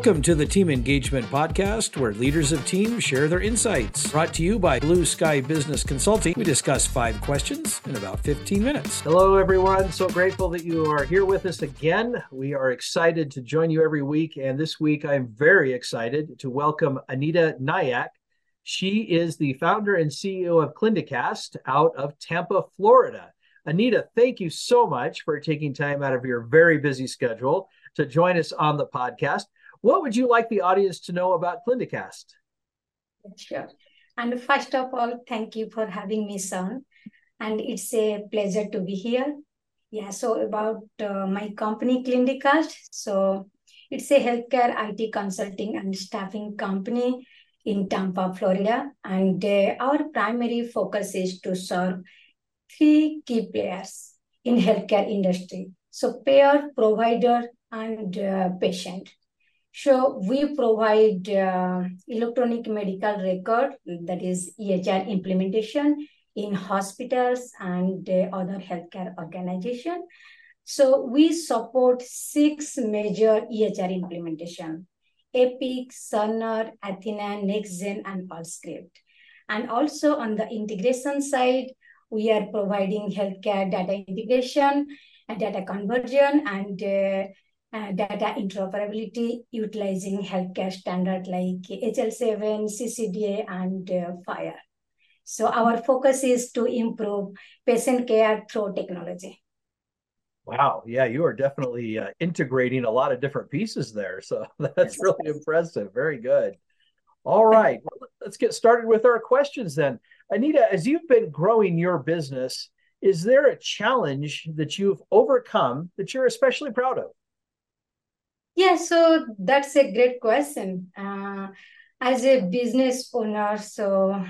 Welcome to the Team Engagement Podcast, where leaders of teams share their insights. Brought to you by Blue Sky Business Consulting. We discuss five questions in about 15 minutes. Hello, everyone. So grateful that you are here with us again. We are excited to join you every week. And this week, I'm very excited to welcome Anita Nayak. She is the founder and CEO of ClinDCast out of Tampa, Florida. Anita, thank you so much for taking time out of your very busy schedule to join us on the podcast. What would you like the audience to know about ClinDCast? Sure. And first of all, thank you for having me, son. And it's a pleasure to be here. Yeah, so about uh, my company, ClinDCast. So it's a healthcare IT consulting and staffing company in Tampa, Florida. And uh, our primary focus is to serve three key players in healthcare industry. So payer, provider, and uh, patient. So we provide uh, electronic medical record, that is EHR implementation in hospitals and uh, other healthcare organization. So we support six major EHR implementation, Epic, Cerner, Athena, NextGen, and Allscript. And also on the integration side, we are providing healthcare data integration, and data conversion, and uh, uh, data interoperability utilizing healthcare standard like HL7, CCDA, and uh, FHIR. So our focus is to improve patient care through technology. Wow. Yeah, you are definitely uh, integrating a lot of different pieces there. So that's really impressive. Very good. All right. Well, let's get started with our questions then. Anita, as you've been growing your business, is there a challenge that you've overcome that you're especially proud of? Yeah, so that's a great question. Uh, as a business owner, so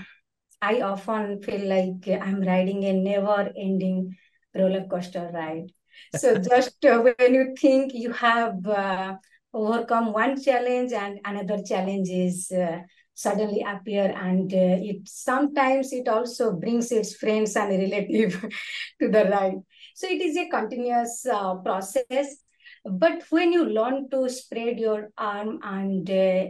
I often feel like I'm riding a never ending roller coaster ride. So just uh, when you think you have uh, overcome one challenge and another challenge is uh, suddenly appear and uh, it sometimes it also brings its friends and relative to the ride. So it is a continuous uh, process but when you learn to spread your arm and uh,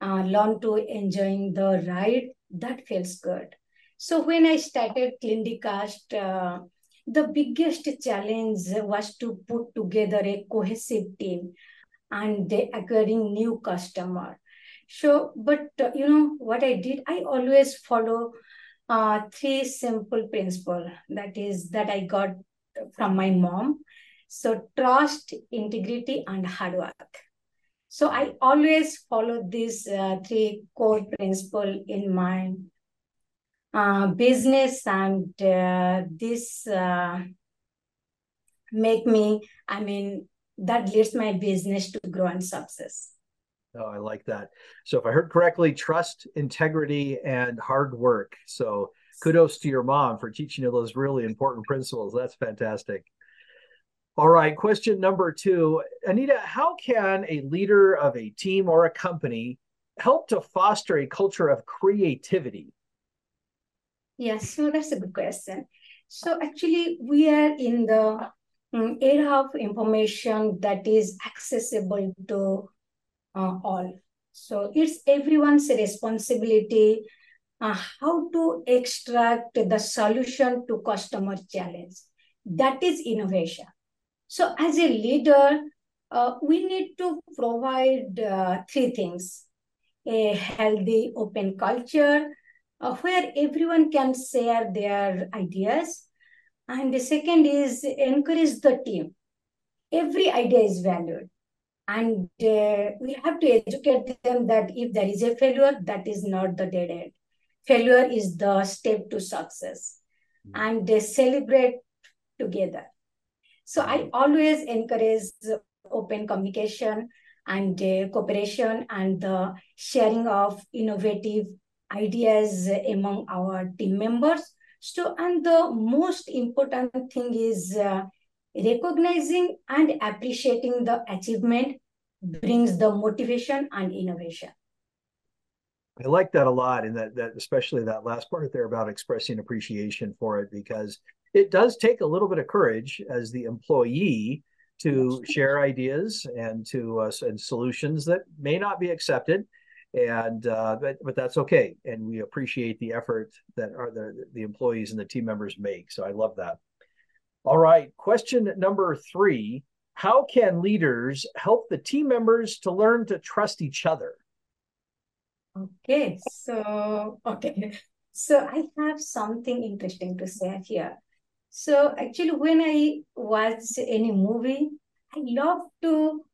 uh, learn to enjoying the ride, that feels good. So when I started ClinDCast, uh, the biggest challenge was to put together a cohesive team and acquiring new customer. So, but uh, you know what I did? I always follow uh, three simple principle. That is that I got from my mom. So trust, integrity, and hard work. So I always follow these uh, three core principle in my uh, business, and uh, this uh, make me. I mean, that leads my business to grow and success. Oh, I like that. So if I heard correctly, trust, integrity, and hard work. So kudos to your mom for teaching you those really important principles. That's fantastic. All right, question number two. Anita, how can a leader of a team or a company help to foster a culture of creativity? Yes, so that's a good question. So actually, we are in the um, era of information that is accessible to uh, all. So it's everyone's responsibility uh, how to extract the solution to customer challenge. That is innovation. So as a leader, uh, we need to provide uh, three things. A healthy open culture uh, where everyone can share their ideas. And the second is encourage the team. Every idea is valued. And uh, we have to educate them that if there is a failure, that is not the dead end. Failure is the step to success. Mm-hmm. And they celebrate together. So I always encourage open communication and uh, cooperation and the sharing of innovative ideas among our team members. So, and the most important thing is uh, recognizing and appreciating the achievement brings the motivation and innovation. I like that a lot, and that that especially that last part there about expressing appreciation for it because it does take a little bit of courage as the employee to share ideas and to uh, and solutions that may not be accepted. And uh, but, but that's okay. And we appreciate the effort that are the, the employees and the team members make. So i love that. All right. Question number three. How can leaders help the team members to learn to trust each other? Okay. So okay. So i have something interesting to say here so actually when i watch any movie i love to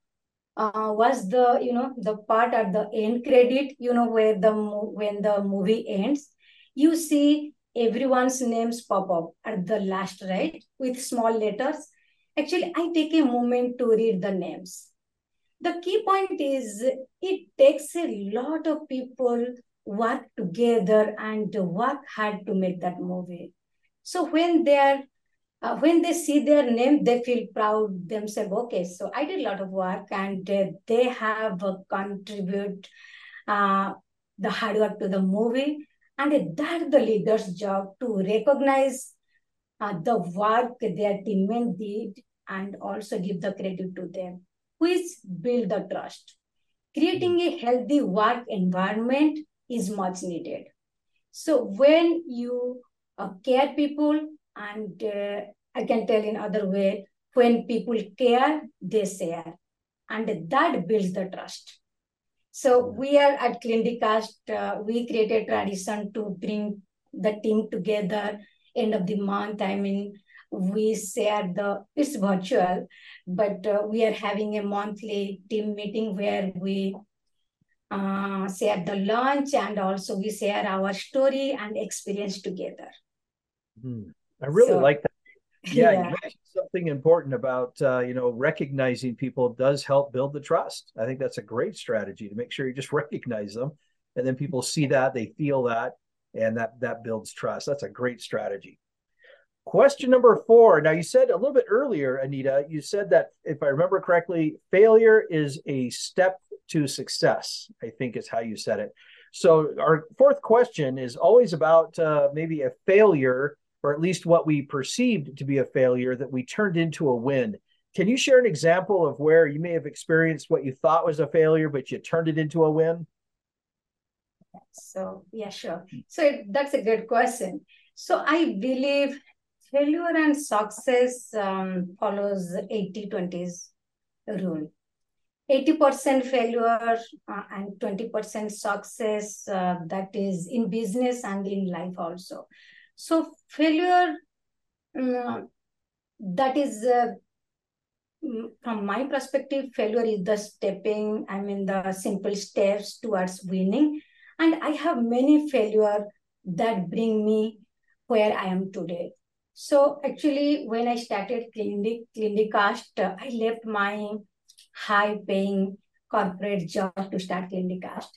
uh, was the you know the part at the end credit you know where the when the movie ends you see everyone's names pop up at the last right with small letters. Actually i take a moment to read the names. The key point is it takes a lot of people work together and work hard to make that movie so when they are uh, when they see their name, they feel proud themselves. Okay, so I did a lot of work and uh, they have uh, contribute uh, the hard work to the movie. And that's the leader's job to recognize uh, the work their teammates did and also give the credit to them, which build the trust. Creating a healthy work environment is much needed. So when you care people and uh, I can tell in other way, when people care, they share. And that builds the trust. So we are at ClinDCast, uh, we created tradition to bring the team together end of the month. I mean, we share the, it's virtual, but uh, we are having a monthly team meeting where we uh, share the lunch and also we share our story and experience together. Hmm. I really so, like that. Yeah, yeah. you mentioned something important about uh, you know recognizing people does help build the trust. I think that's a great strategy to make sure you just recognize them, and then people see that, they feel that, and that that builds trust. That's a great strategy. Question number four. Now, you said a little bit earlier, Anita, you said that if I remember correctly, failure is a step to success, I think is how you said it. So, our fourth question is always about uh, maybe a failure or at least what we perceived to be a failure that we turned into a win. Can you share an example of where you may have experienced what you thought was a failure, but you turned it into a win? So, yeah, sure. So, that's a good question. So, I believe failure and success um, follows 80 20s rule. 80% failure uh, and 20% success uh, that is in business and in life also so failure, um, that is, uh, mm, from my perspective, failure is the stepping, I mean, the simple steps towards winning. And I have many failure that bring me where I am today. So actually, when I started Clinic, ClinDCast, uh, I left my high-paying corporate job to start ClinDCast.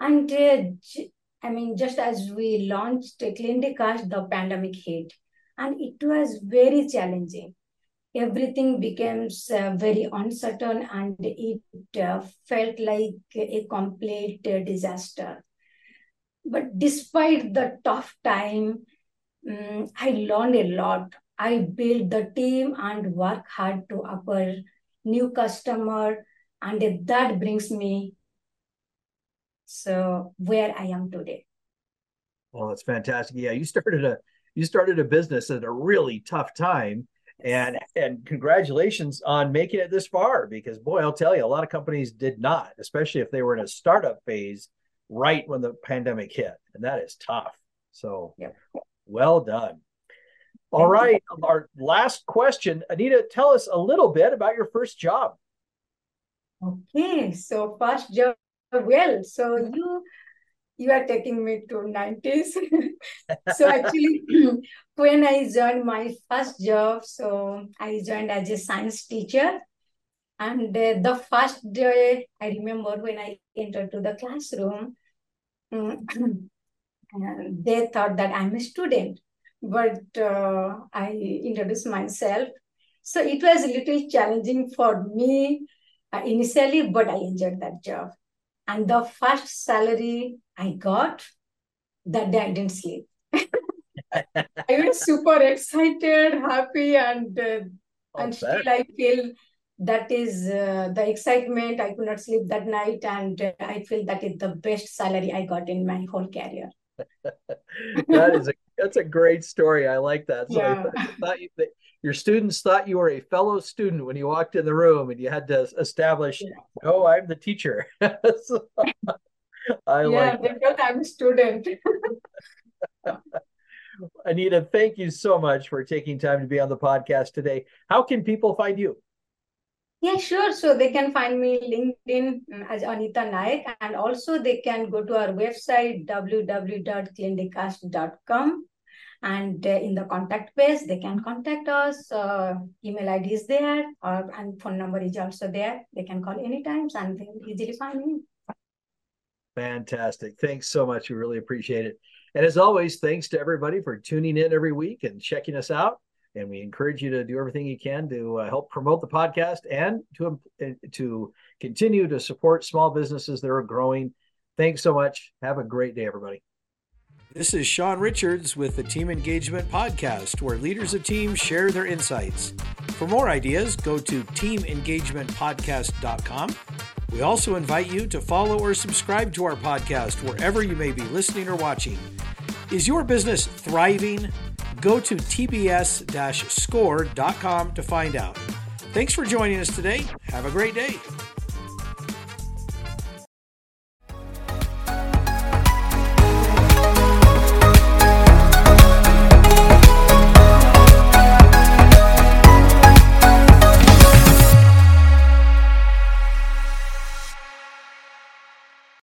And uh, I mean, just as we launched ClinDCast, the pandemic hit, and it was very challenging. Everything becomes uh, very uncertain, and it uh, felt like a complete uh, disaster. But despite the tough time, um, I learned a lot. I built the team and work hard to acquire new customer, and that brings me so where I am today. Well, that's fantastic. Yeah, you started a you started a business at a really tough time. And and congratulations on making it this far because boy, I'll tell you, a lot of companies did not, especially if they were in a startup phase right when the pandemic hit. And that is tough. So well done. All right. Our last question. Anita, tell us a little bit about your first job. Okay. So first job well so you you are taking me to 90s so actually when i joined my first job so i joined as a science teacher. And uh, the first day i remember when i entered to the classroom they thought that i'm a student. But uh, i introduced myself. So it was a little challenging for me uh, initially but i enjoyed that job and the first salary I got, that day I didn't sleep. I was super excited, happy, and uh, and still I feel that is uh, the excitement. I could not sleep that night, and uh, I feel that is the best salary I got in my whole career. that is a that's a great story. I like that. So Yeah. I thought you, that your students thought you were a fellow student when you walked in the room, and you had to establish, Yeah. "Oh, I'm the teacher." So, I yeah, like felt I'm a student. Anita. Thank you so much for taking time to be on the podcast today. How can people find you? Yeah, sure. So they can find me LinkedIn mm, as Anita Nayak, and also they can go to our website www.clindcast.com. And uh, in the contact page, they can contact us. Uh, email ID is there, or, and phone number is also there. They can call anytime, and they will easily find me. Fantastic. Thanks so much. We really appreciate it. And as always, thanks to everybody for tuning in every week and checking us out. And we encourage you to do everything you can to uh, help promote the podcast and to uh, to continue to support small businesses that are growing. Thanks so much. Have a great day, everybody. This is Sean Richards with the Team Engagement Podcast, where leaders of teams share their insights. For more ideas, go to teamengagementpodcast.com. We also invite you to follow or subscribe to our podcast wherever you may be listening or watching. Is your business thriving? Go to tbs score.com to find out. Thanks for joining us today. Have a great day.